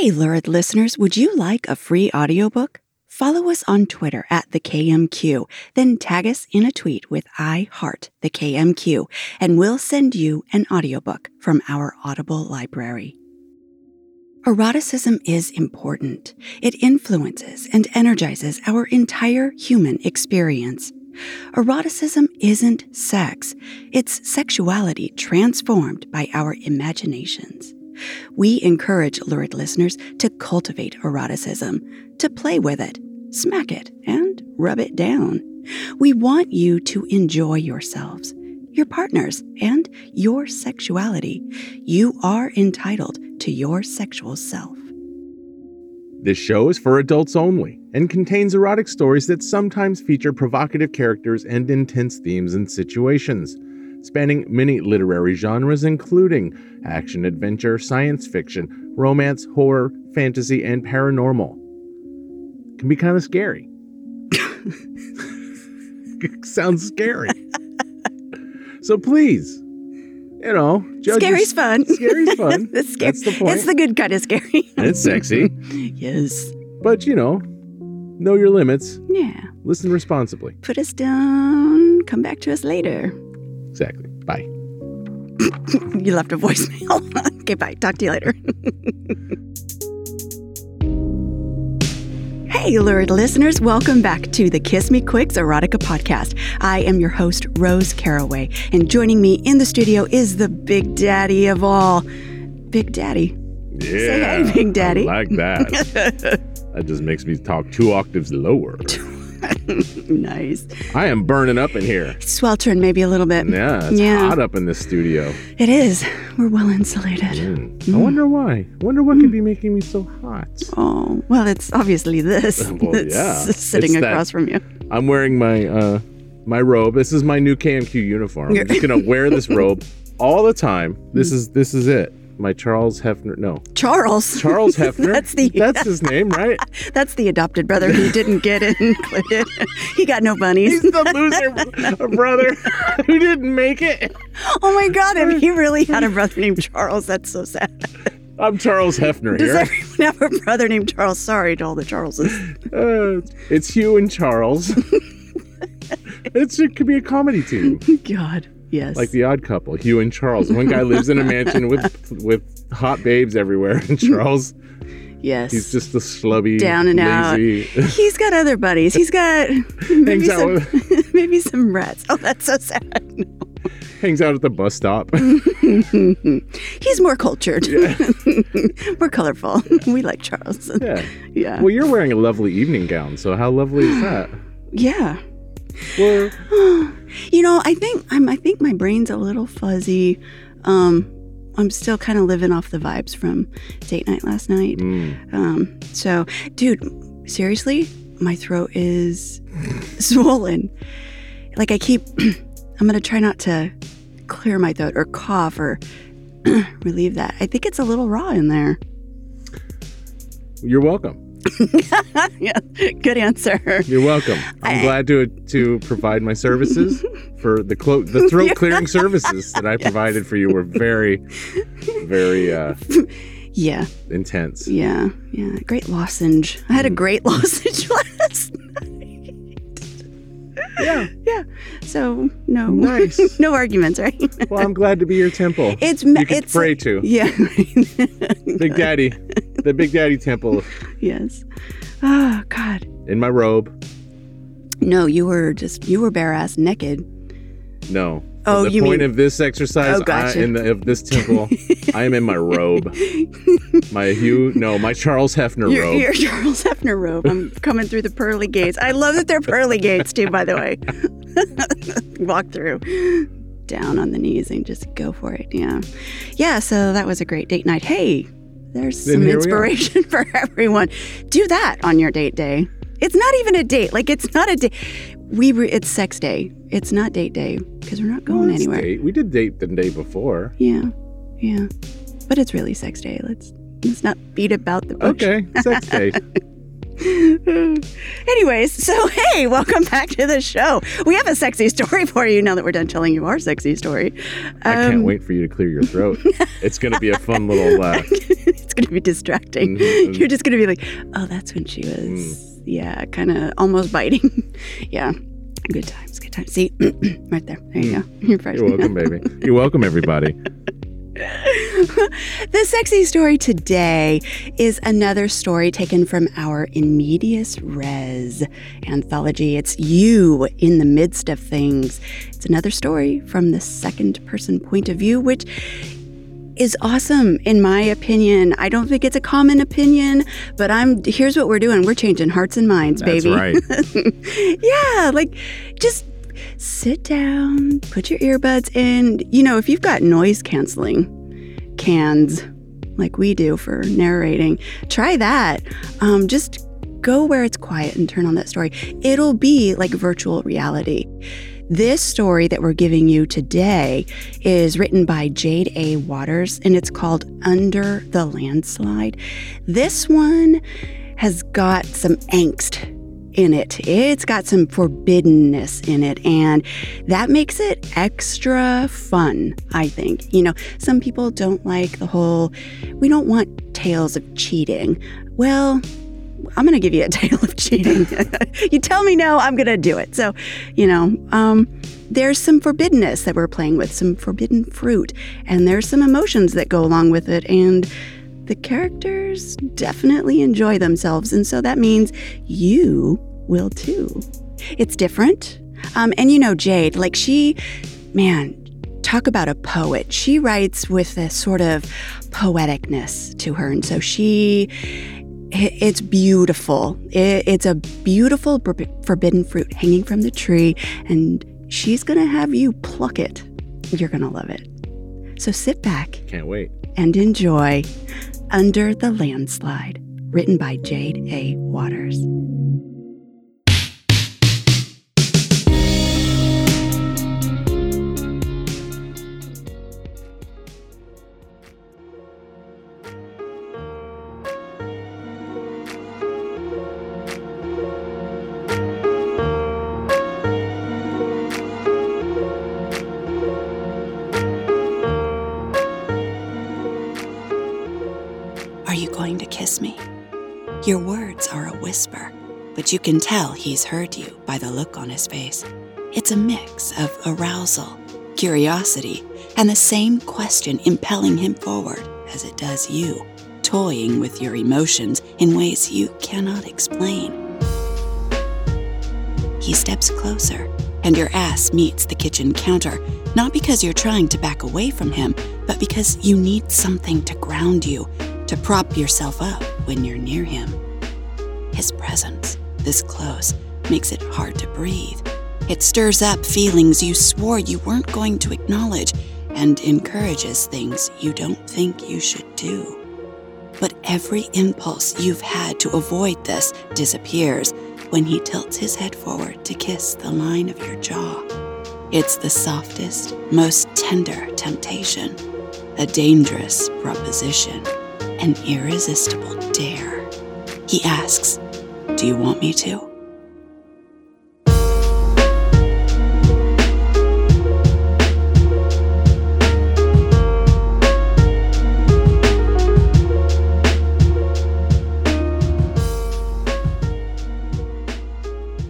Hey, Lurid listeners, would you like a free audiobook? Follow us on Twitter at the KMQ, then tag us in a tweet with I Heart the KMQ, and we'll send you an audiobook from our Audible library. Eroticism is important. It influences and energizes our entire human experience. Eroticism isn't sex, it's sexuality transformed by our imaginations. We encourage lurid listeners to cultivate eroticism, to play with it, smack it, and rub it down. We want you to enjoy yourselves, your partners, and your sexuality. You are entitled to your sexual self. This show is for adults only and contains erotic stories that sometimes feature provocative characters and intense themes and situations, spanning many literary genres including action adventure, science fiction, romance, horror, fantasy, and paranormal. Can be kind of scary. Sounds scary. so please, you know, judge your- Scary's fun. Scary's fun. It's scary. That's the point. It's the good kind of scary. And it's sexy, yes. but you know, know your limits. Yeah. Listen responsibly. Put us down. Come back to us later. Exactly. You left a voicemail. okay, bye. Talk to you later. hey, lurid listeners. Welcome back to the Kiss Me Quicks Erotica podcast. I am your host, Rose Caraway, and joining me in the studio is the big daddy of all. Big Daddy. Yeah. Say hey, Big Daddy. I like that. that just makes me talk two octaves lower. nice. I am burning up in here. It's Sweltering maybe a little bit. Yeah, it's Yeah. hot up in this studio. It is. We're well insulated. Mm. I wonder why. I wonder what could be making me so hot. Oh, well, it's obviously this Well, that's yeah. sitting It's that- across from you. I'm wearing my uh my robe. This is my new KMQ uniform. I'm just gonna wear this robe all the time. This is this is it. My Charles Hefner. No, Charles. Charles Hefner. That's the- that's his name, right? That's the adopted brother who didn't get it included. he got no bunnies. He's the loser brother who didn't make it. Oh my God, if he really had a brother named Charles, that's so sad. I'm Charles Hefner Does here. everyone have a brother named Charles? Sorry to all the Charleses. Uh, it's Hugh and Charles. it's, it could be a comedy team, God, yes. like the Odd Couple. Hugh and Charles. One guy lives in a mansion with with hot babes everywhere, and Charles, yes. he's just a slubby Down and lazy. out. He's got other buddies. He's got maybe Hangs out some, maybe some rats. Oh, that's so sad. hangs out at the bus stop. He's more cultured, more colorful. We like Charles. yeah. Yeah. Well, you're wearing a lovely evening gown, so how lovely is that? Yeah. Well, You know, I think I'm I think my brain's a little fuzzy. Um I'm still kind of living off the vibes from date night last night. mm, Um so dude, seriously, my throat is swollen. Like I keep I'm going to try not to clear my throat or cough or relieve that. I think it's a little raw in there. you're welcome. yeah. Good answer. You're welcome. I'm I- glad to to provide my services for the clo- the throat clearing services that I provided for you were very, very uh, Yeah. intense. Yeah, yeah. Great lozenge. I had Mm. a great lozenge last night. Yeah. Yeah. So no, Nice. no arguments, right? Well, I'm glad to be your temple. It's you can it's pray to yeah. Big Daddy, the Big Daddy temple yes. Oh God. in my robe. No, you were just you were bare ass naked. No. Oh, the you point mean- of this exercise, Oh, gotcha. I, in the, of this temple, I am in my robe. My Hugh, no, my Charles Hefner Your, robe. your Charles Hefner robe. I'm coming through the pearly gates. I love that they're pearly gates too, by the way. Walk through. Down on the knees and just go for it. Yeah. Yeah, so that was a great date night. Hey, there's Then some here we are. inspiration for everyone. Do that on your date day. It's not even a date. Like it's not a date. We re- it's sex day. It's not date day because we're not going Well, anywhere. date. We did date the day before. Yeah. Yeah. But it's really sex day. Let's let's not beat about the bush. Okay, sex day. Anyways, so hey, welcome back to the show. We have a sexy story for you now that we're done telling you our sexy story. I can't Um, wait for you to clear your throat. It's going to be a fun little. Uh, it's going to be distracting. Mm-hmm. You're just going to be like, oh, that's when she was, mm. yeah, kind of almost biting. yeah. Good times, good times. See, right there. There you go. Hmm. You're fresh. You're welcome, baby. You're welcome, everybody. the sexy story today is another story taken from our In Medias Res anthology. It's you in the midst of things. It's another story from the second person point of view, which is awesome in my opinion. I don't think it's a common opinion, but I'm here's what we're doing. We're changing hearts and minds, baby. Right. yeah, like just sit down, put your earbuds in. You know, if you've got noise canceling cans like we do for narrating, try that. Um, just go where it's quiet and turn on that story. It'll be like virtual reality. This story that we're giving you today is written by Jade A. Waters and it's called Under the Landslide. This one has got some angst in it. It's got some forbiddenness in it, and that makes it extra fun, I think. You know, some people don't like the whole, we don't want tales of cheating. Well, I'm going to give you a tale of cheating. you tell me no, I'm going to do it. So, you know, um, there's some forbiddenness that we're playing with, some forbidden fruit, and there's some emotions that go along with it. And the characters definitely enjoy themselves. And so that means you will too. It's different. Um, and you know, Jade, like she, man, talk about a poet. She writes with a sort of poeticness to her. And so she it's beautiful. It's a beautiful forbidden fruit hanging from the tree, and she's going to have you pluck it. You're going to love it. So sit back. Can't wait. And enjoy Under the Landslide, written by Jade A. Waters. But you can tell he's heard you by the look on his face. It's a mix of arousal, curiosity, and the same question impelling him forward as it does you, toying with your emotions in ways you cannot explain. He steps closer, and your ass meets the kitchen counter, not because you're trying to back away from him, but because you need something to ground you to prop yourself up when you're near him. His presence, this close, makes it hard to breathe. It stirs up feelings you swore you weren't going to acknowledge and encourages things you don't think you should do. But every impulse you've had to avoid this disappears when he tilts his head forward to kiss the line of your jaw. It's the softest, most tender temptation, a dangerous proposition an irresistible dare. He asks, Do you want me to?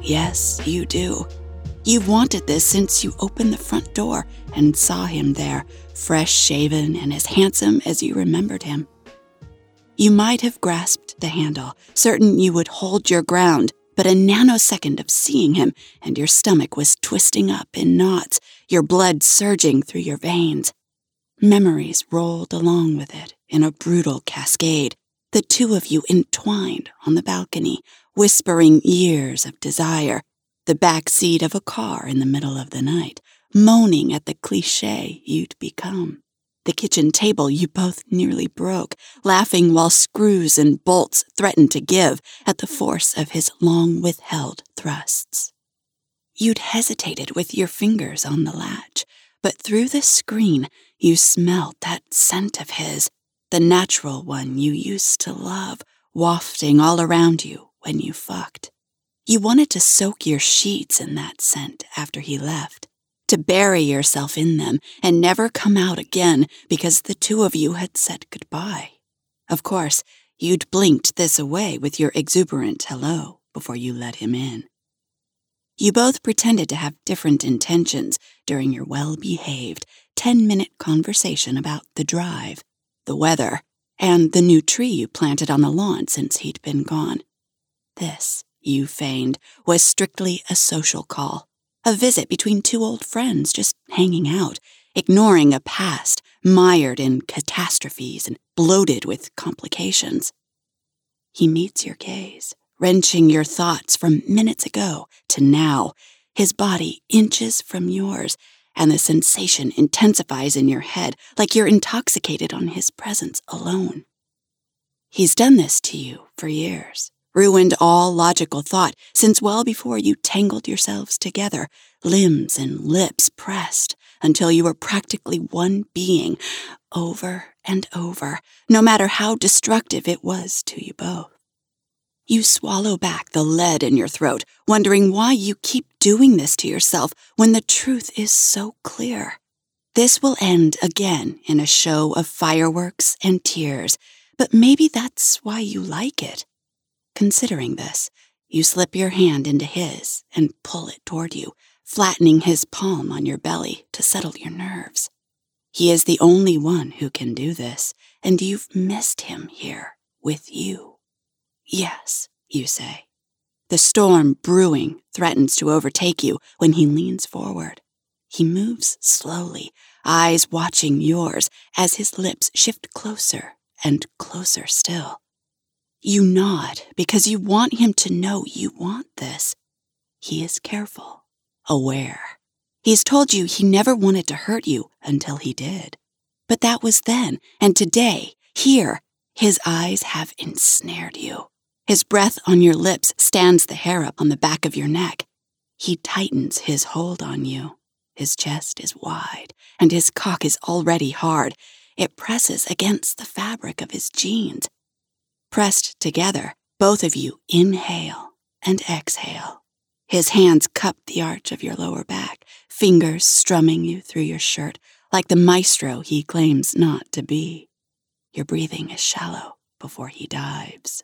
Yes, you do. You've wanted this since you opened the front door and saw him there, fresh shaven and as handsome as you remembered him. You might have grasped the handle, certain you would hold your ground, but a nanosecond of seeing him, and your stomach was twisting up in knots, your blood surging through your veins. Memories rolled along with it in a brutal cascade, the two of you entwined on the balcony, whispering years of desire, the back seat of a car in the middle of the night, moaning at the cliche you'd become the kitchen table you both nearly broke, laughing while screws and bolts threatened to give at the force of his long withheld thrusts. You'd hesitated with your fingers on the latch, but through the screen you smelled that scent of his, the natural one you used to love, wafting all around you when you fucked. You wanted to soak your sheets in that scent after he left to bury yourself in them and never come out again because the two of you had said goodbye. Of course, you'd blinked this away with your exuberant hello before you let him in. You both pretended to have different intentions during your well behaved 10 minute conversation about the drive, the weather, and the new tree you planted on the lawn since he'd been gone. This, you feigned, was strictly a social call, a visit between two old friends just hanging out, ignoring a past mired in catastrophes and bloated with complications. He meets your gaze, wrenching your thoughts from minutes ago to now, his body inches from yours, and the sensation intensifies in your head like you're intoxicated on his presence alone. He's done this to you for years, ruined all logical thought since well before you tangled yourselves together, limbs and lips pressed, until you were practically one being, over and over, no matter how destructive it was to you both. You swallow back the lead in your throat, wondering why you keep doing this to yourself when the truth is so clear. This will end again in a show of fireworks and tears, but maybe that's why you like it. Considering this, you slip your hand into his and pull it toward you, flattening his palm on your belly to settle your nerves. He is the only one who can do this, and you've missed him here with you. Yes, you say. The storm brewing threatens to overtake you when he leans forward. He moves slowly, eyes watching yours as his lips shift closer and closer still. You nod because you want him to know you want this. He is careful, aware. He's told you he never wanted to hurt you until he did. But that was then, and today, here, his eyes have ensnared you. His breath on your lips stands the hair up on the back of your neck. He tightens his hold on you. His chest is wide, and his cock is already hard. It presses against the fabric of his jeans. Pressed together, both of you inhale and exhale. His hands cup the arch of your lower back, fingers strumming you through your shirt like the maestro he claims not to be. Your breathing is shallow before he dives.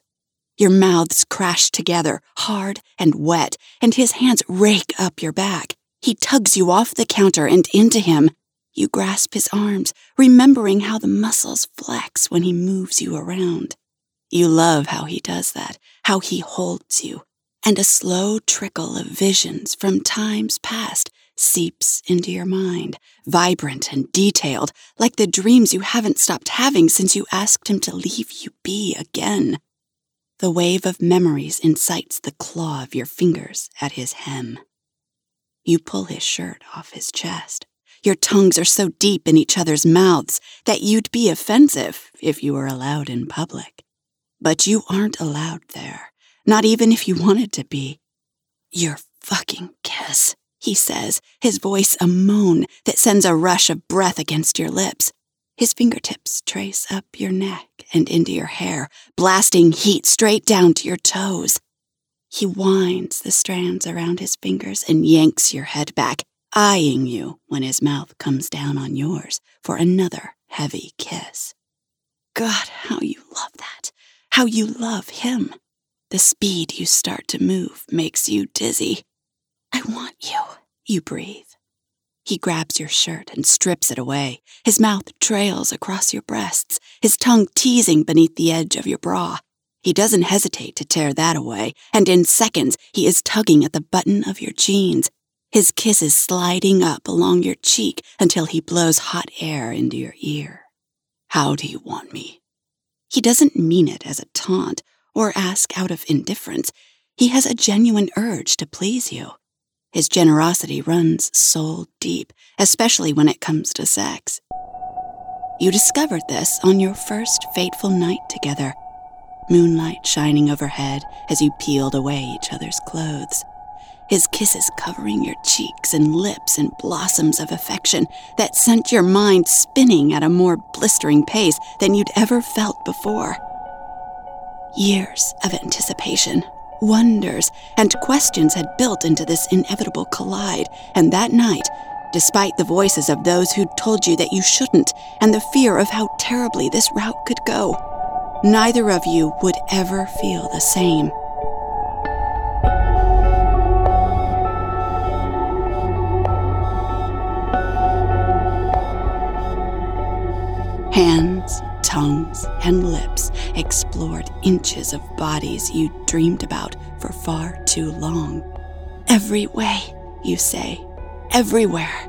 Your mouths crash together, hard and wet, and his hands rake up your back. He tugs you off the counter and into him. You grasp his arms, remembering how the muscles flex when he moves you around. You love how he does that, how he holds you, and a slow trickle of visions from times past seeps into your mind, vibrant and detailed, like the dreams you haven't stopped having since you asked him to leave you be again. The wave of memories incites the claw of your fingers at his hem. You pull his shirt off his chest. Your tongues are so deep in each other's mouths that you'd be offensive if you were allowed in public. But you aren't allowed there, not even if you wanted to be. Your fucking kiss, he says, his voice a moan that sends a rush of breath against your lips. His fingertips trace up your neck and into your hair, blasting heat straight down to your toes. He winds the strands around his fingers and yanks your head back, eyeing you when his mouth comes down on yours for another heavy kiss. God, how you love that. How you love him. The speed you start to move makes you dizzy. I want you, you breathe. He grabs your shirt and strips it away. His mouth trails across your breasts, his tongue teasing beneath the edge of your bra. He doesn't hesitate to tear that away, and in seconds he is tugging at the button of your jeans, his kisses sliding up along your cheek until he blows hot air into your ear. How do you want me? He doesn't mean it as a taunt or ask out of indifference. He has a genuine urge to please you. His generosity runs soul deep, especially when it comes to sex. You discovered this on your first fateful night together, moonlight shining overhead as you peeled away each other's clothes. His kisses covering your cheeks and lips in blossoms of affection that sent your mind spinning at a more blistering pace than you'd ever felt before. Years of anticipation, wonders, and questions had built into this inevitable collide, and that night, despite the voices of those who'd told you that you shouldn't, and the fear of how terribly this route could go, neither of you would ever feel the same. Hands, tongues, and lips explored inches of bodies you dreamed about for far too long. Every way, you say, everywhere.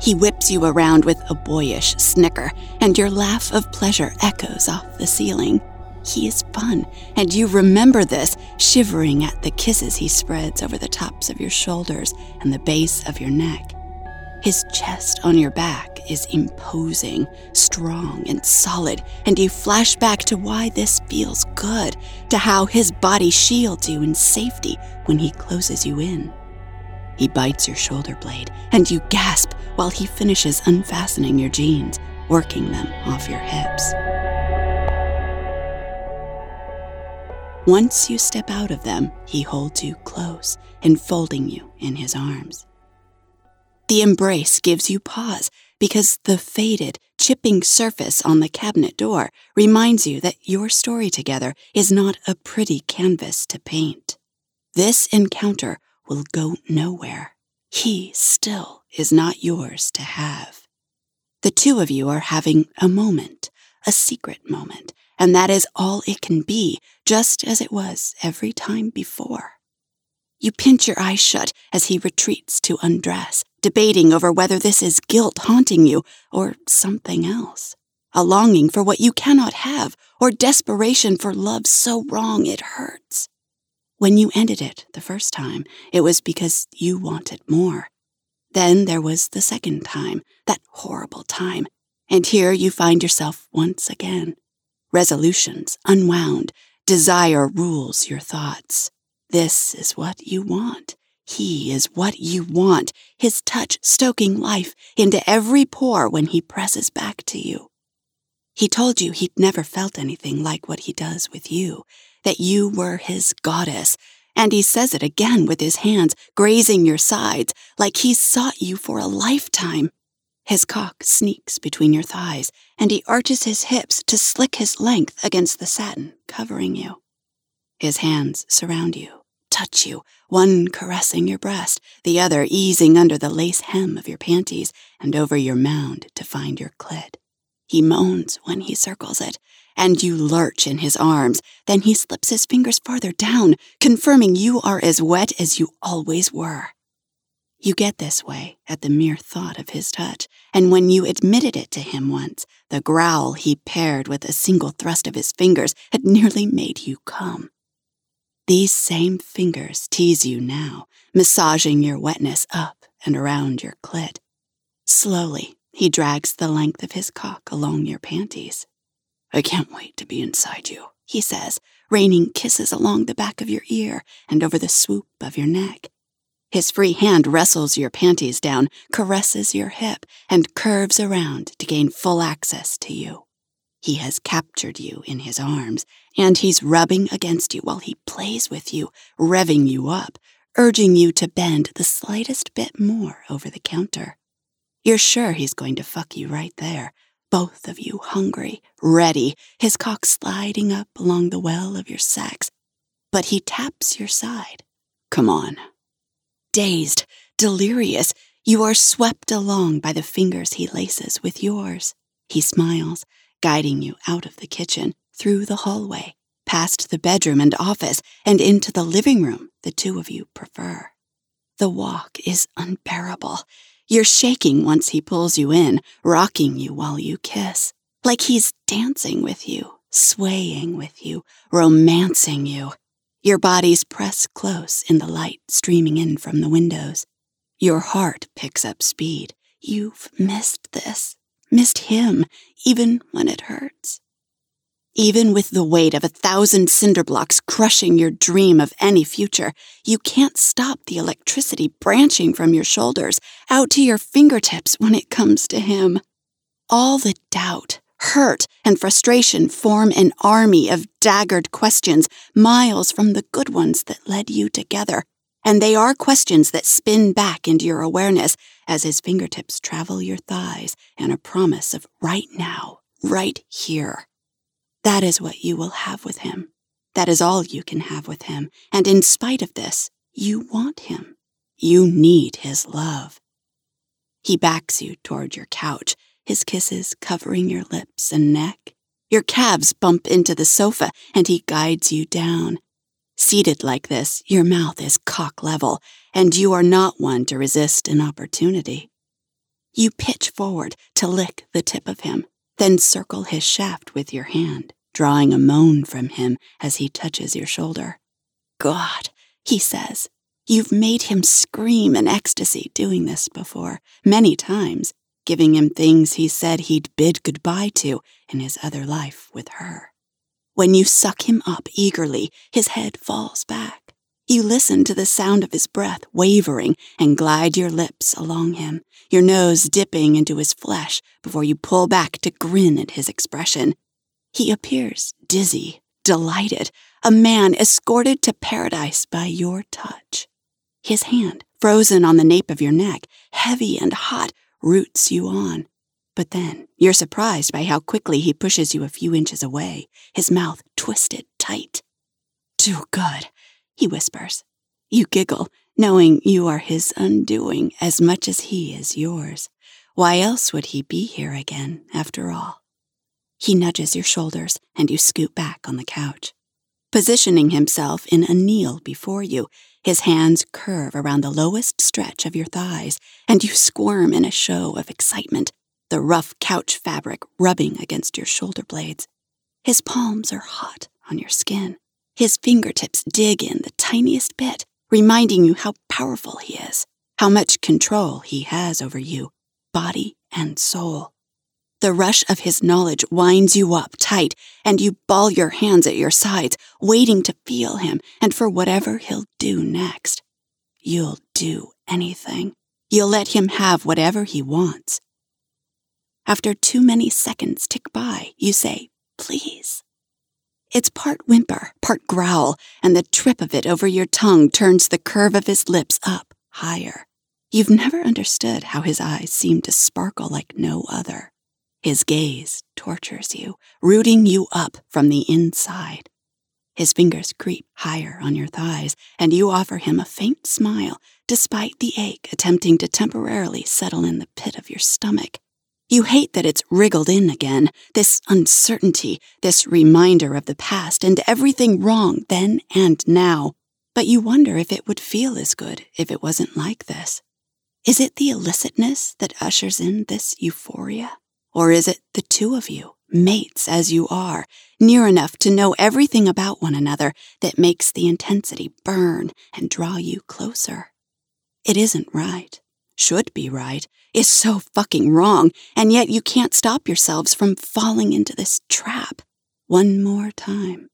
He whips you around with a boyish snicker, and your laugh of pleasure echoes off the ceiling. He is fun, and you remember this, shivering at the kisses he spreads over the tops of your shoulders and the base of your neck. His chest on your back is imposing, strong, and solid, and you flash back to why this feels good, to how his body shields you in safety when he closes you in. He bites your shoulder blade, and you gasp while he finishes unfastening your jeans, working them off your hips. Once you step out of them, he holds you close, enfolding you in his arms. The embrace gives you pause because the faded, chipping surface on the cabinet door reminds you that your story together is not a pretty canvas to paint. This encounter will go nowhere. He still is not yours to have. The two of you are having a moment, a secret moment, and that is all it can be, just as it was every time before. You pinch your eyes shut as he retreats to undress, debating over whether this is guilt haunting you or something else. A longing for what you cannot have, or desperation for love so wrong it hurts. When you ended it the first time, it was because you wanted more. Then there was the second time, that horrible time, and here you find yourself once again. Resolutions unwound, desire rules your thoughts. This is what you want. He is what you want, his touch stoking life into every pore when he presses back to you. He told you he'd never felt anything like what he does with you, that you were his goddess, and he says it again with his hands grazing your sides like he's sought you for a lifetime. His cock sneaks between your thighs, and he arches his hips to slick his length against the satin covering you. His hands surround you, touch you, one caressing your breast, the other easing under the lace hem of your panties and over your mound to find your clit. He moans when he circles it, and you lurch in his arms. Then he slips his fingers farther down, confirming you are as wet as you always were. You get this way at the mere thought of his touch, and when you admitted it to him once, the growl he paired with a single thrust of his fingers had nearly made you come. These same fingers tease you now, massaging your wetness up and around your clit. Slowly, he drags the length of his cock along your panties. I can't wait to be inside you, he says, raining kisses along the back of your ear and over the swoop of your neck. His free hand wrestles your panties down, caresses your hip, and curves around to gain full access to you. He has captured you in his arms, and he's rubbing against you while he plays with you, revving you up, urging you to bend the slightest bit more over the counter. You're sure he's going to fuck you right there, both of you hungry, ready, his cock sliding up along the well of your sex. But he taps your side. Come on. Dazed, delirious, you are swept along by the fingers he laces with yours. He smiles, guiding you out of the kitchen, through the hallway, past the bedroom and office, and into the living room the two of you prefer. The walk is unbearable. You're shaking once he pulls you in, rocking you while you kiss, like he's dancing with you, swaying with you, romancing you. Your bodies press close in the light streaming in from the windows. Your heart picks up speed. You've missed this missed him, even when it hurts. Even with the weight of a thousand cinder blocks crushing your dream of any future, you can't stop the electricity branching from your shoulders out to your fingertips when it comes to him. All the doubt, hurt, and frustration form an army of daggered questions miles from the good ones that led you together. And they are questions that spin back into your awareness as his fingertips travel your thighs and a promise of right now, right here. That is what you will have with him. That is all you can have with him. And in spite of this, you want him. You need his love. He backs you toward your couch, his kisses covering your lips and neck. Your calves bump into the sofa, and he guides you down. Seated like this, your mouth is cock level, and you are not one to resist an opportunity. You pitch forward to lick the tip of him, then circle his shaft with your hand, drawing a moan from him as he touches your shoulder. God, he says, you've made him scream in ecstasy doing this before, many times, giving him things he said he'd bid goodbye to in his other life with her. When you suck him up eagerly, his head falls back. You listen to the sound of his breath wavering and glide your lips along him, your nose dipping into his flesh before you pull back to grin at his expression. He appears dizzy, delighted, a man escorted to paradise by your touch. His hand, frozen on the nape of your neck, heavy and hot, roots you on. But then you're surprised by how quickly he pushes you a few inches away, his mouth twisted tight. Too good, he whispers. You giggle, knowing you are his undoing as much as he is yours. Why else would he be here again, after all? He nudges your shoulders, and you scoot back on the couch. Positioning himself in a kneel before you, his hands curve around the lowest stretch of your thighs, and you squirm in a show of excitement the rough couch fabric rubbing against your shoulder blades. His palms are hot on your skin. His fingertips dig in the tiniest bit, reminding you how powerful he is, how much control he has over you, body and soul. The rush of his knowledge winds you up tight, and you ball your hands at your sides, waiting to feel him and for whatever he'll do next. You'll do anything. You'll let him have whatever he wants. After too many seconds tick by, you say, please. It's part whimper, part growl, and the trip of it over your tongue turns the curve of his lips up higher. You've never understood how his eyes seem to sparkle like no other. His gaze tortures you, rooting you up from the inside. His fingers creep higher on your thighs, and you offer him a faint smile, despite the ache attempting to temporarily settle in the pit of your stomach. You hate that it's wriggled in again, this uncertainty, this reminder of the past and everything wrong then and now. But you wonder if it would feel as good if it wasn't like this. Is it the illicitness that ushers in this euphoria? Or is it the two of you, mates as you are, near enough to know everything about one another that makes the intensity burn and draw you closer? It isn't right should be right, is so fucking wrong, and yet you can't stop yourselves from falling into this trap. One more time,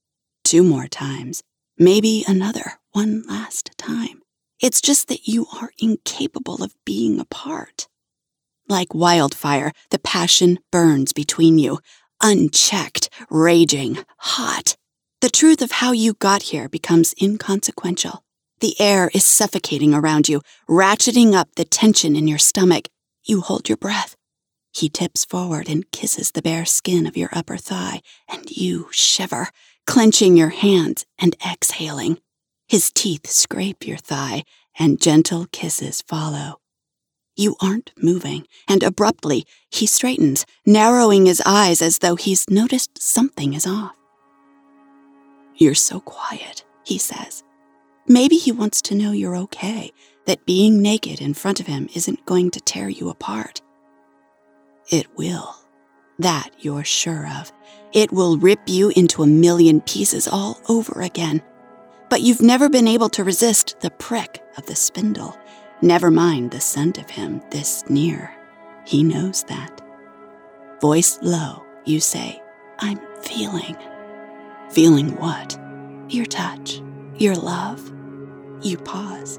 two more times, maybe another, one last time. It's just that you are incapable of being apart. Like wildfire, the passion burns between you, unchecked, raging, hot. The truth of how you got here becomes inconsequential. The air is suffocating around you, ratcheting up the tension in your stomach. You hold your breath. He tips forward and kisses the bare skin of your upper thigh, and you shiver, clenching your hands and exhaling. His teeth scrape your thigh, and gentle kisses follow. You aren't moving, and abruptly he straightens, narrowing his eyes as though he's noticed something is off. You're so quiet, he says, Maybe he wants to know you're okay, that being naked in front of him isn't going to tear you apart. It will. That you're sure of. It will rip you into a million pieces all over again. But you've never been able to resist the prick of the spindle. Never mind the scent of him this near. He knows that. Voice low, you say, I'm feeling. Feeling what? Your touch, your love, you pause.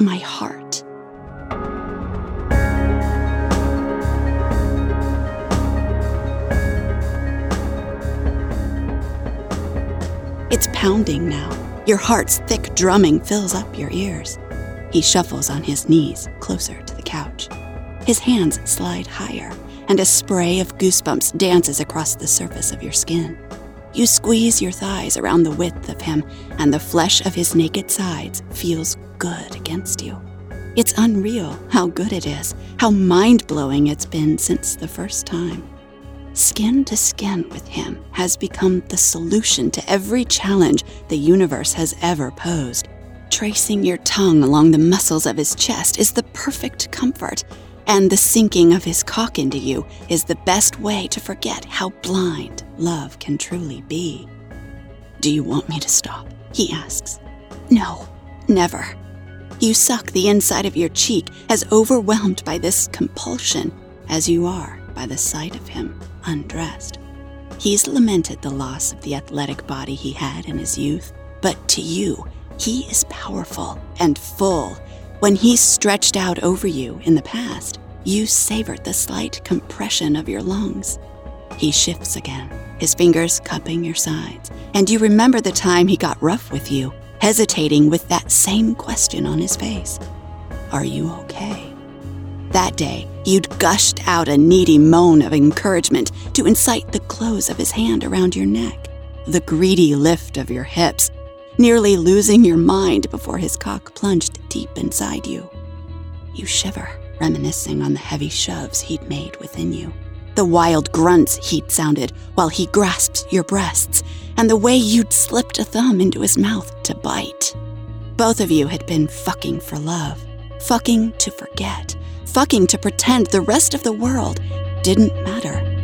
My heart. It's pounding now. Your heart's thick drumming fills up your ears. He shuffles on his knees closer to the couch. His hands slide higher, and a spray of goosebumps dances across the surface of your skin. You squeeze your thighs around the width of him, and the flesh of his naked sides feels good against you. It's unreal how good it is, how mind blowing it's been since the first time. Skin to skin with him has become the solution to every challenge the universe has ever posed. Tracing your tongue along the muscles of his chest is the perfect comfort, and the sinking of his cock into you is the best way to forget how blind love can truly be. Do you want me to stop? He asks. No, never. You suck the inside of your cheek as overwhelmed by this compulsion as you are by the sight of him undressed. He's lamented the loss of the athletic body he had in his youth, but to you, he is powerful and full. When he stretched out over you in the past, you savored the slight compression of your lungs. He shifts again, his fingers cupping your sides, and you remember the time he got rough with you hesitating with that same question on his face Are you okay? That day, you'd gushed out a needy moan of encouragement to incite the close of his hand around your neck, the greedy lift of your hips, nearly losing your mind before his cock plunged deep inside you. You shiver, reminiscing on the heavy shoves he'd made within you the wild grunts he'd sounded while he grasped your breasts, and the way you'd slipped a thumb into his mouth to bite. Both of you had been fucking for love, fucking to forget, fucking to pretend the rest of the world didn't matter.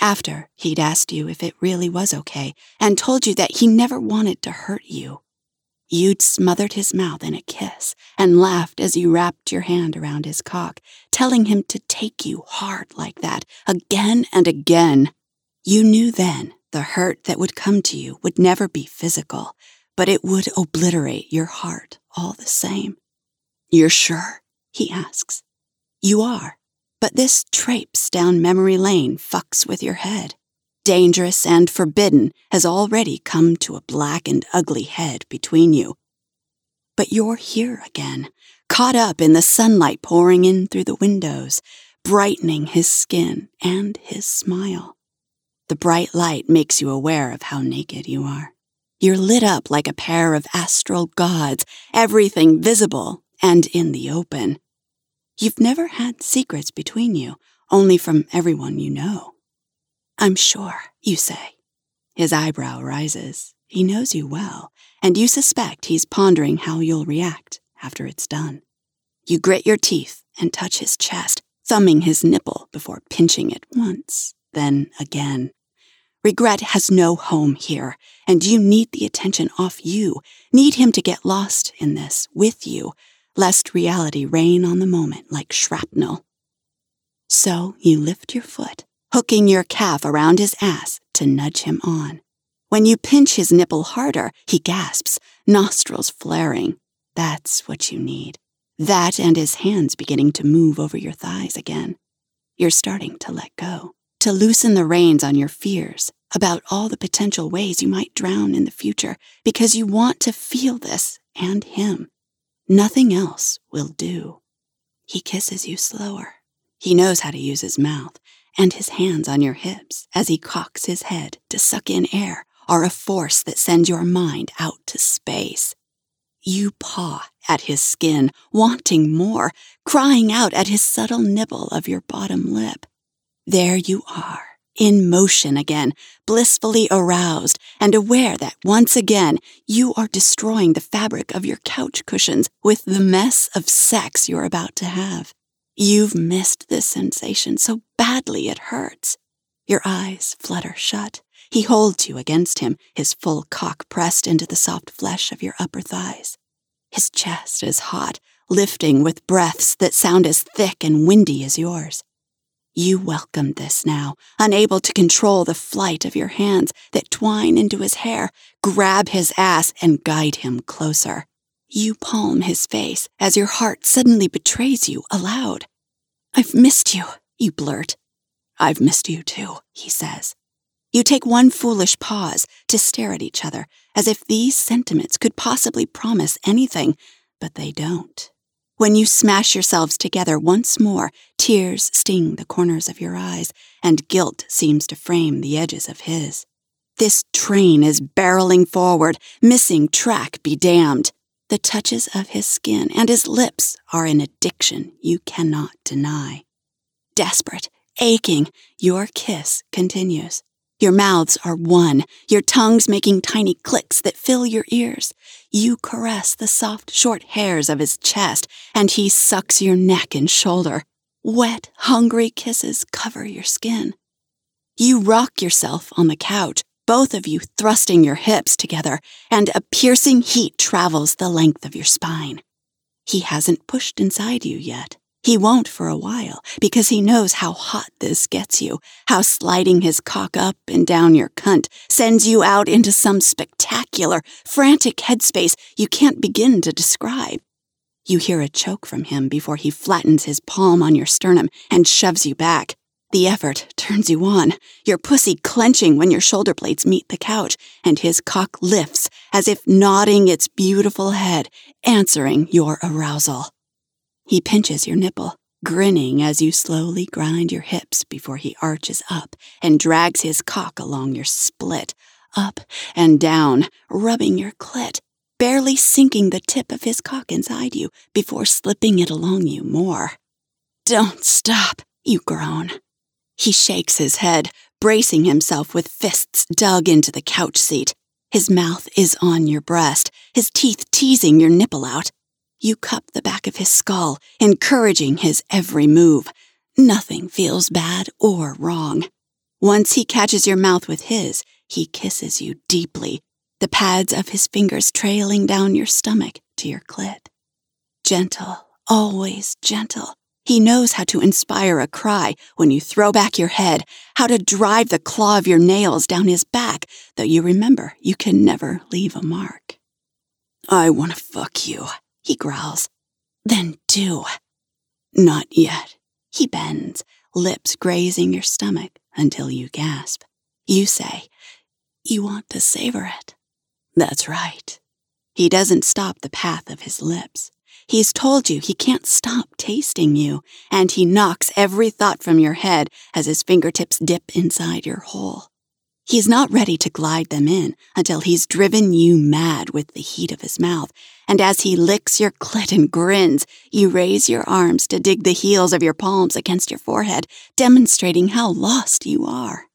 After he'd asked you if it really was okay and told you that he never wanted to hurt you. You'd smothered his mouth in a kiss and laughed as you wrapped your hand around his cock, telling him to take you hard like that again and again. You knew then the hurt that would come to you would never be physical, but it would obliterate your heart all the same. You're sure? He asks. You are, but this traipse down memory lane fucks with your head dangerous and forbidden, has already come to a black and ugly head between you. But you're here again, caught up in the sunlight pouring in through the windows, brightening his skin and his smile. The bright light makes you aware of how naked you are. You're lit up like a pair of astral gods, everything visible and in the open. You've never had secrets between you, only from everyone you know. I'm sure, you say. His eyebrow rises. He knows you well, and you suspect he's pondering how you'll react after it's done. You grit your teeth and touch his chest, thumbing his nipple before pinching it once, then again. Regret has no home here, and you need the attention off you, need him to get lost in this with you, lest reality rain on the moment like shrapnel. So you lift your foot hooking your calf around his ass to nudge him on. When you pinch his nipple harder, he gasps, nostrils flaring. That's what you need. That and his hands beginning to move over your thighs again. You're starting to let go, to loosen the reins on your fears about all the potential ways you might drown in the future because you want to feel this and him. Nothing else will do. He kisses you slower. He knows how to use his mouth, and his hands on your hips as he cocks his head to suck in air are a force that sends your mind out to space. You paw at his skin, wanting more, crying out at his subtle nibble of your bottom lip. There you are, in motion again, blissfully aroused and aware that once again you are destroying the fabric of your couch cushions with the mess of sex you're about to have. You've missed this sensation so badly it hurts. Your eyes flutter shut. He holds you against him, his full cock pressed into the soft flesh of your upper thighs. His chest is hot, lifting with breaths that sound as thick and windy as yours. You welcome this now, unable to control the flight of your hands that twine into his hair, grab his ass, and guide him closer. You palm his face as your heart suddenly betrays you aloud. I've missed you, you blurt. I've missed you too, he says. You take one foolish pause to stare at each other, as if these sentiments could possibly promise anything, but they don't. When you smash yourselves together once more, tears sting the corners of your eyes, and guilt seems to frame the edges of his. This train is barreling forward, missing track be damned. The touches of his skin and his lips are an addiction you cannot deny. Desperate, aching, your kiss continues. Your mouths are one, your tongues making tiny clicks that fill your ears. You caress the soft, short hairs of his chest, and he sucks your neck and shoulder. Wet, hungry kisses cover your skin. You rock yourself on the couch, both of you thrusting your hips together, and a piercing heat travels the length of your spine. He hasn't pushed inside you yet. He won't for a while because he knows how hot this gets you, how sliding his cock up and down your cunt sends you out into some spectacular, frantic headspace you can't begin to describe. You hear a choke from him before he flattens his palm on your sternum and shoves you back. The effort turns you on, your pussy clenching when your shoulder blades meet the couch, and his cock lifts as if nodding its beautiful head, answering your arousal. He pinches your nipple, grinning as you slowly grind your hips before he arches up and drags his cock along your split, up and down, rubbing your clit, barely sinking the tip of his cock inside you before slipping it along you more. Don't stop, you groan. He shakes his head, bracing himself with fists dug into the couch seat. His mouth is on your breast, his teeth teasing your nipple out. You cup the back of his skull, encouraging his every move. Nothing feels bad or wrong. Once he catches your mouth with his, he kisses you deeply, the pads of his fingers trailing down your stomach to your clit. Gentle, always gentle. He knows how to inspire a cry when you throw back your head, how to drive the claw of your nails down his back, though you remember you can never leave a mark. I want to fuck you, he growls. Then do. Not yet. He bends, lips grazing your stomach until you gasp. You say, You want to savor it. That's right. He doesn't stop the path of his lips. He's told you he can't stop tasting you, and he knocks every thought from your head as his fingertips dip inside your hole. He's not ready to glide them in until he's driven you mad with the heat of his mouth, and as he licks your clit and grins, you raise your arms to dig the heels of your palms against your forehead, demonstrating how lost you are.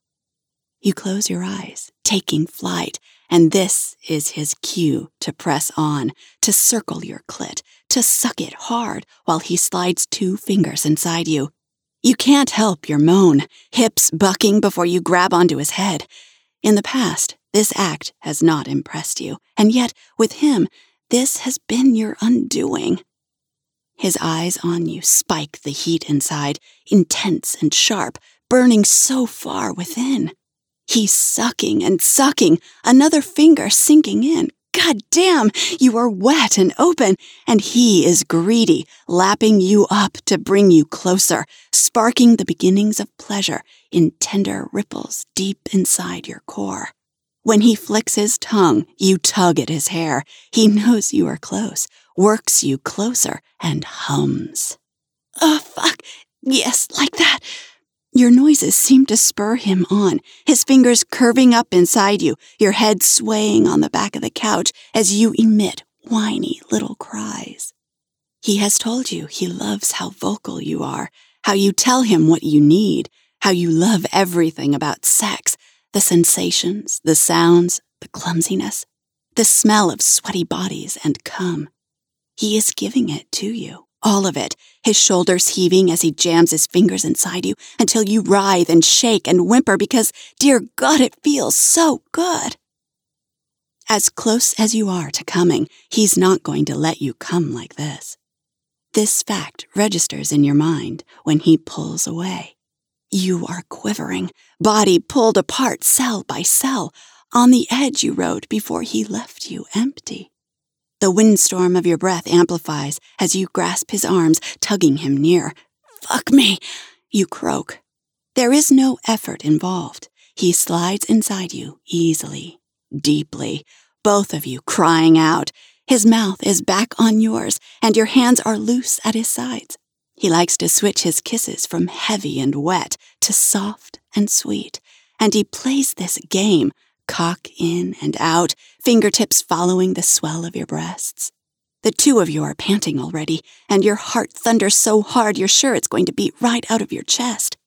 You close your eyes, taking flight, and this is his cue to press on, to circle your clit, to suck it hard while he slides two fingers inside you, you can't help your moan, hips bucking before you grab onto his head. In the past, this act has not impressed you, and yet, with him, this has been your undoing. His eyes on you spike the heat inside, intense and sharp, burning so far within. He's sucking and sucking, another finger sinking in, God damn, you are wet and open, and he is greedy, lapping you up to bring you closer, sparking the beginnings of pleasure in tender ripples deep inside your core. When he flicks his tongue, you tug at his hair. He knows you are close, works you closer, and hums. Oh, fuck. Yes, like that. Your noises seem to spur him on, his fingers curving up inside you, your head swaying on the back of the couch as you emit whiny little cries. He has told you he loves how vocal you are, how you tell him what you need, how you love everything about sex the sensations, the sounds, the clumsiness, the smell of sweaty bodies and cum. He is giving it to you all of it, his shoulders heaving as he jams his fingers inside you until you writhe and shake and whimper because, dear God, it feels so good. As close as you are to coming, he's not going to let you come like this. This fact registers in your mind when he pulls away. You are quivering, body pulled apart cell by cell, on the edge you rode before he left you empty. The windstorm of your breath amplifies as you grasp his arms, tugging him near. Fuck me, you croak. There is no effort involved. he slides inside you easily, deeply, both of you crying out. His mouth is back on yours, and your hands are loose at his sides. He likes to switch his kisses from heavy and wet to soft and sweet, and he plays this game, cock in and out, fingertips following the swell of your breasts. The two of you are panting already, and your heart thunders so hard you're sure it's going to beat right out of your chest.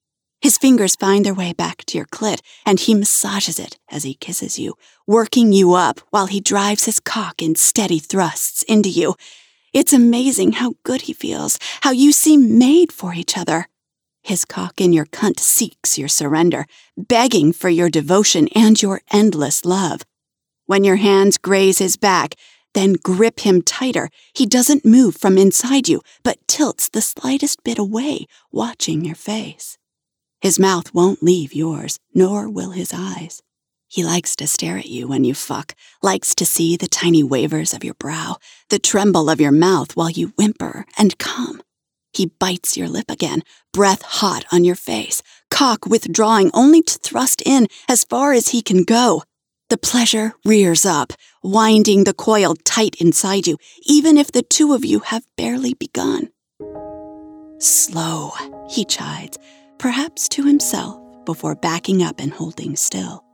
His fingers find their way back to your clit, and he massages it as he kisses you, working you up while he drives his cock in steady thrusts into you. It's amazing how good he feels, how you seem made for each other. His cock in your cunt seeks your surrender, begging for your devotion and your endless love. When your hands graze his back, then grip him tighter. He doesn't move from inside you, but tilts the slightest bit away, watching your face. His mouth won't leave yours, nor will his eyes. He likes to stare at you when you fuck, likes to see the tiny wavers of your brow, the tremble of your mouth while you whimper and come. He bites your lip again, breath hot on your face, cock withdrawing only to thrust in as far as he can go. The pleasure rears up, winding the coil tight inside you, even if the two of you have barely begun. Slow, he chides, perhaps to himself, before backing up and holding still.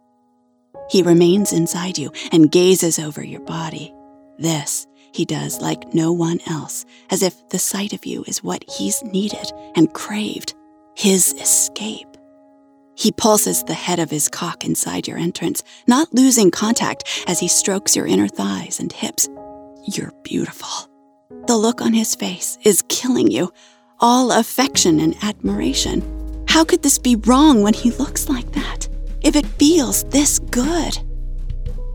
He remains inside you and gazes over your body. This he does like no one else, as if the sight of you is what he's needed and craved, his escape. He pulses the head of his cock inside your entrance, not losing contact as he strokes your inner thighs and hips. You're beautiful. The look on his face is killing you, all affection and admiration. How could this be wrong when he looks like that? If it feels this good?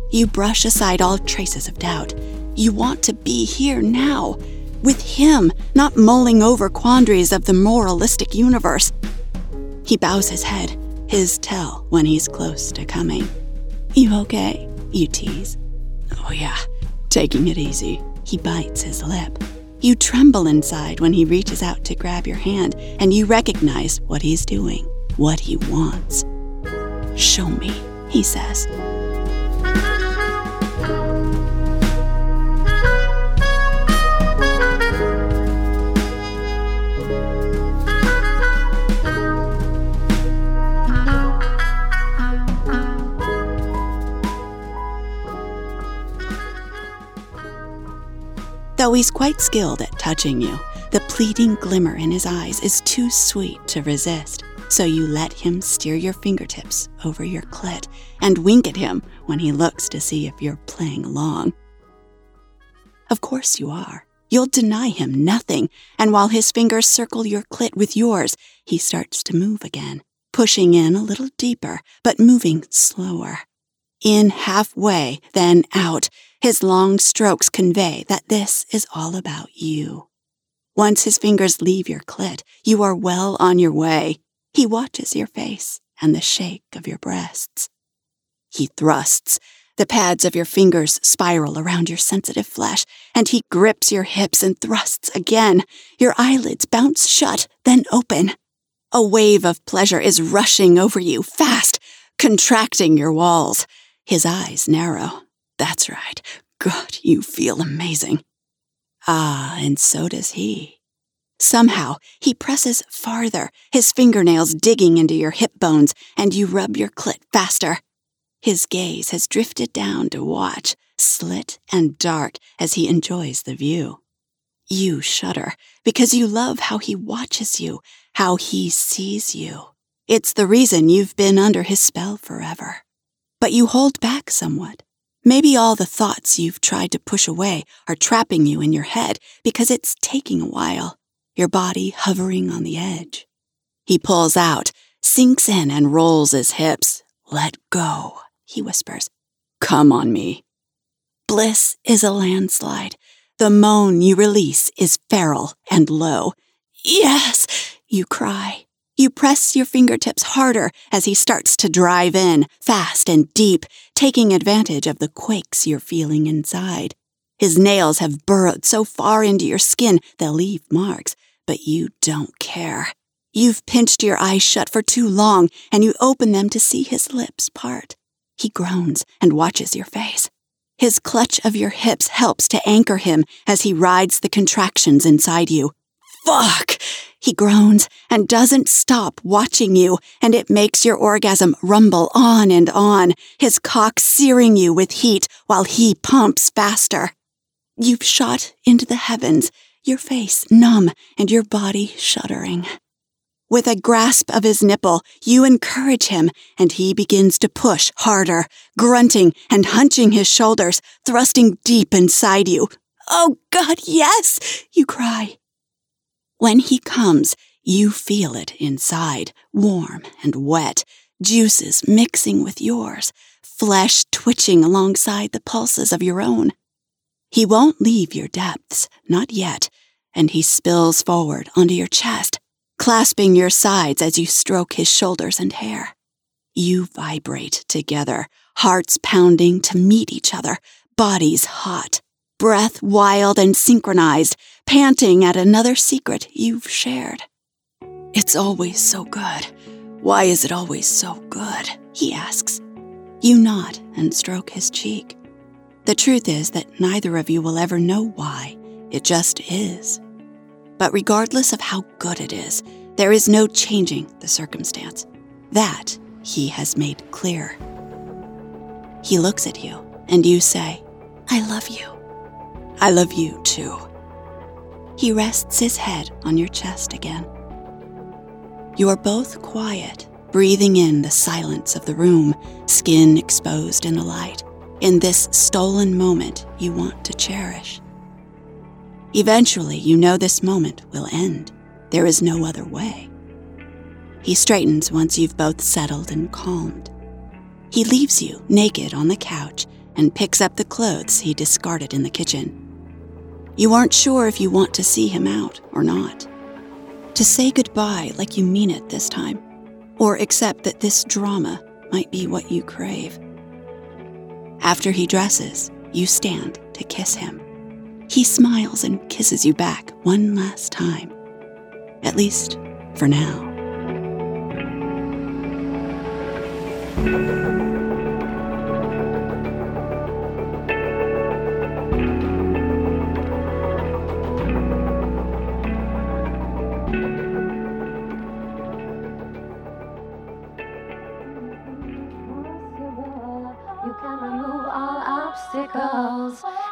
You brush aside all traces of doubt. You want to be here now, with him, not mulling over quandaries of the moralistic universe. He bows his head, his tell when he's close to coming. You okay? You tease. Oh, yeah, taking it easy. He bites his lip. You tremble inside when he reaches out to grab your hand, and you recognize what he's doing, what he wants. Show me, he says. Though he's quite skilled at touching you, the pleading glimmer in his eyes is too sweet to resist, so you let him steer your fingertips over your clit and wink at him when he looks to see if you're playing along. Of course you are. You'll deny him nothing, and while his fingers circle your clit with yours, he starts to move again, pushing in a little deeper, but moving slower. In halfway, then out, his long strokes convey that this is all about you. Once his fingers leave your clit, you are well on your way. He watches your face and the shake of your breasts. He thrusts. The pads of your fingers spiral around your sensitive flesh, and he grips your hips and thrusts again. Your eyelids bounce shut, then open. A wave of pleasure is rushing over you, fast, contracting your walls. His eyes narrow. That's right. God, you feel amazing. Ah, and so does he. Somehow, he presses farther, his fingernails digging into your hip bones, and you rub your clit faster. His gaze has drifted down to watch, slit and dark, as he enjoys the view. You shudder because you love how he watches you, how he sees you. It's the reason you've been under his spell forever but you hold back somewhat. Maybe all the thoughts you've tried to push away are trapping you in your head because it's taking a while, your body hovering on the edge. He pulls out, sinks in, and rolls his hips. Let go, he whispers. Come on me. Bliss is a landslide. The moan you release is feral and low. Yes, you cry. You press your fingertips harder as he starts to drive in, fast and deep, taking advantage of the quakes you're feeling inside. His nails have burrowed so far into your skin they'll leave marks, but you don't care. You've pinched your eyes shut for too long, and you open them to see his lips part. He groans and watches your face. His clutch of your hips helps to anchor him as he rides the contractions inside you. Fuck! He groans and doesn't stop watching you, and it makes your orgasm rumble on and on, his cock searing you with heat while he pumps faster. You've shot into the heavens, your face numb and your body shuddering. With a grasp of his nipple, you encourage him, and he begins to push harder, grunting and hunching his shoulders, thrusting deep inside you. Oh, God, yes! You cry. When he comes, you feel it inside, warm and wet, juices mixing with yours, flesh twitching alongside the pulses of your own. He won't leave your depths, not yet, and he spills forward onto your chest, clasping your sides as you stroke his shoulders and hair. You vibrate together, hearts pounding to meet each other, bodies hot, breath wild and synchronized, panting at another secret you've shared. It's always so good. Why is it always so good? He asks. You nod and stroke his cheek. The truth is that neither of you will ever know why. It just is. But regardless of how good it is, there is no changing the circumstance. That he has made clear. He looks at you, and you say, I love you. I love you too. He rests his head on your chest again. You are both quiet, breathing in the silence of the room, skin exposed in the light, in this stolen moment you want to cherish. Eventually, you know this moment will end. There is no other way. He straightens once you've both settled and calmed. He leaves you naked on the couch and picks up the clothes he discarded in the kitchen. You aren't sure if you want to see him out or not. To say goodbye like you mean it this time, or accept that this drama might be what you crave. After he dresses, you stand to kiss him. He smiles and kisses you back one last time. At least for now.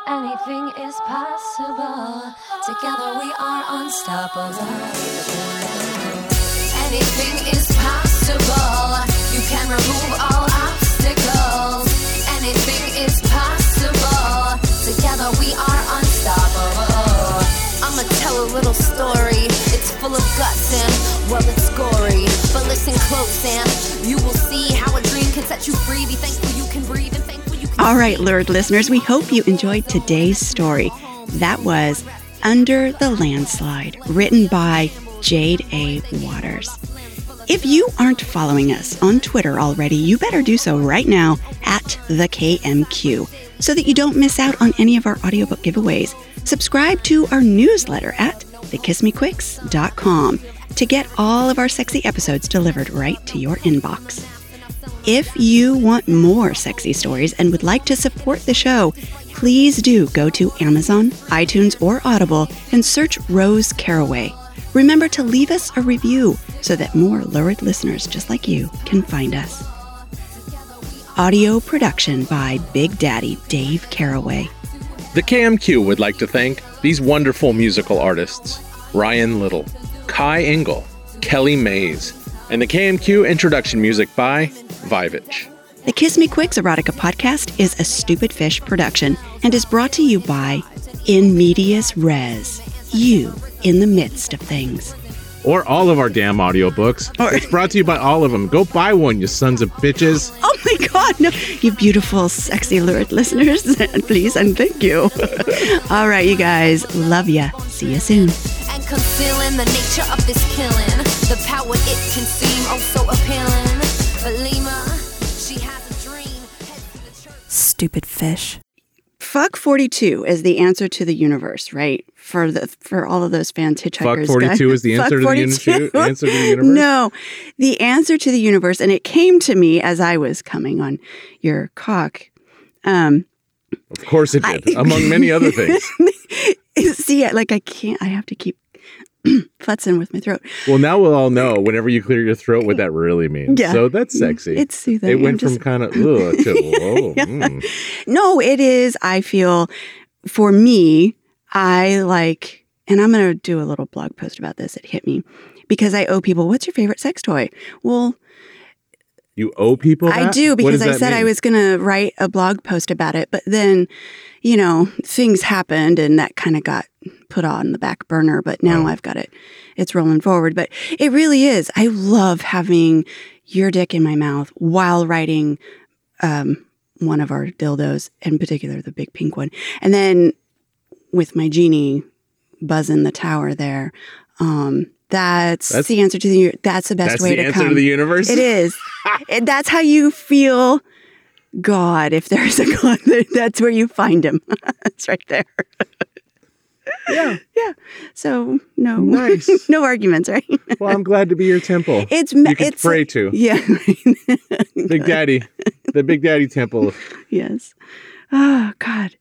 Anything is possible. Together we are unstoppable. Anything is possible. You can remove all obstacles. Anything is possible. Together we are unstoppable. I'ma tell a little story. It's full of guts and well, it's gory. But listen close and you will see how a dream can set you free. Be thankful you can breathe All right, lured listeners, we hope you enjoyed today's story. That was Under the Landslide, written by Jade A. Waters. If you aren't following us on Twitter already, you better do so right now at the KMQ so that you don't miss out on any of our audiobook giveaways. Subscribe to our newsletter at thekissmequicks.com to get all of our sexy episodes delivered right to your inbox. If you want more sexy stories and would like to support the show, please do go to Amazon, iTunes, or Audible and search Rose Caraway. Remember to leave us a review so that more lurid listeners just like you can find us. Audio production by Big Daddy Dayv Caraway. The KMQ would like to thank these wonderful musical artists Ryan Little, Kai Engel, Kelly Mays, and the KMQ introduction music by Vivich. The Kiss Me Quicks Erotica podcast is a Stupid Fish production and is brought to you by In Medias Res, you in the midst of things. Or all of our damn audiobooks. Or- It's brought to you by all of them. Go buy one, you sons of bitches. Oh my god, no, you beautiful, sexy, lurid listeners. Please and thank you. All right, you guys, love ya. See you soon. and concealing the nature of this killing. The power it can seem oh so appealing. But Lima, she has a dream. Head to the church. Stupid fish. Fuck 42 is the answer to the universe, right? for the for all of those fans hitchhikers. Fuck 42 guys. is the Fuck answer to the 42. uni- answer to the universe? No, the answer to the universe, and it came to me as I was coming on your cock. Um, Of course it did, I- among many other things. see, like I can't. I have to keep futzing with my throat. Well, now we'll all know whenever you clear your throat what that really means. Yeah. So that's sexy. It's soothing. it I'm went just- from kind of ugh to whoa. mm. No, it is. I feel for me, I like, and I'm going to do a little blog post about this. It hit me because I owe people, what's your favorite sex toy? Well, You owe people. I do because I that said I was going to write a blog post about it, but then, you know, things happened and that kind of got put on the back burner. But now Oh. I've got it, it's rolling forward. But it really is. I love having your dick in my mouth while writing um, one of our dildos, in particular the big pink one, and then with my genie buzzing the tower there. Um, that's, That's- the answer to the. That's the best That's way the to answer come. to the universe. It is. And that's how you feel God. If there's a God, that's where you find him. it's right there. Yeah. Yeah. So no, Nice. no arguments, right? Well, I'm glad to be your temple. It's me- you could it's pray to Yeah. Big Daddy, the Big Daddy temple. yes. Oh God.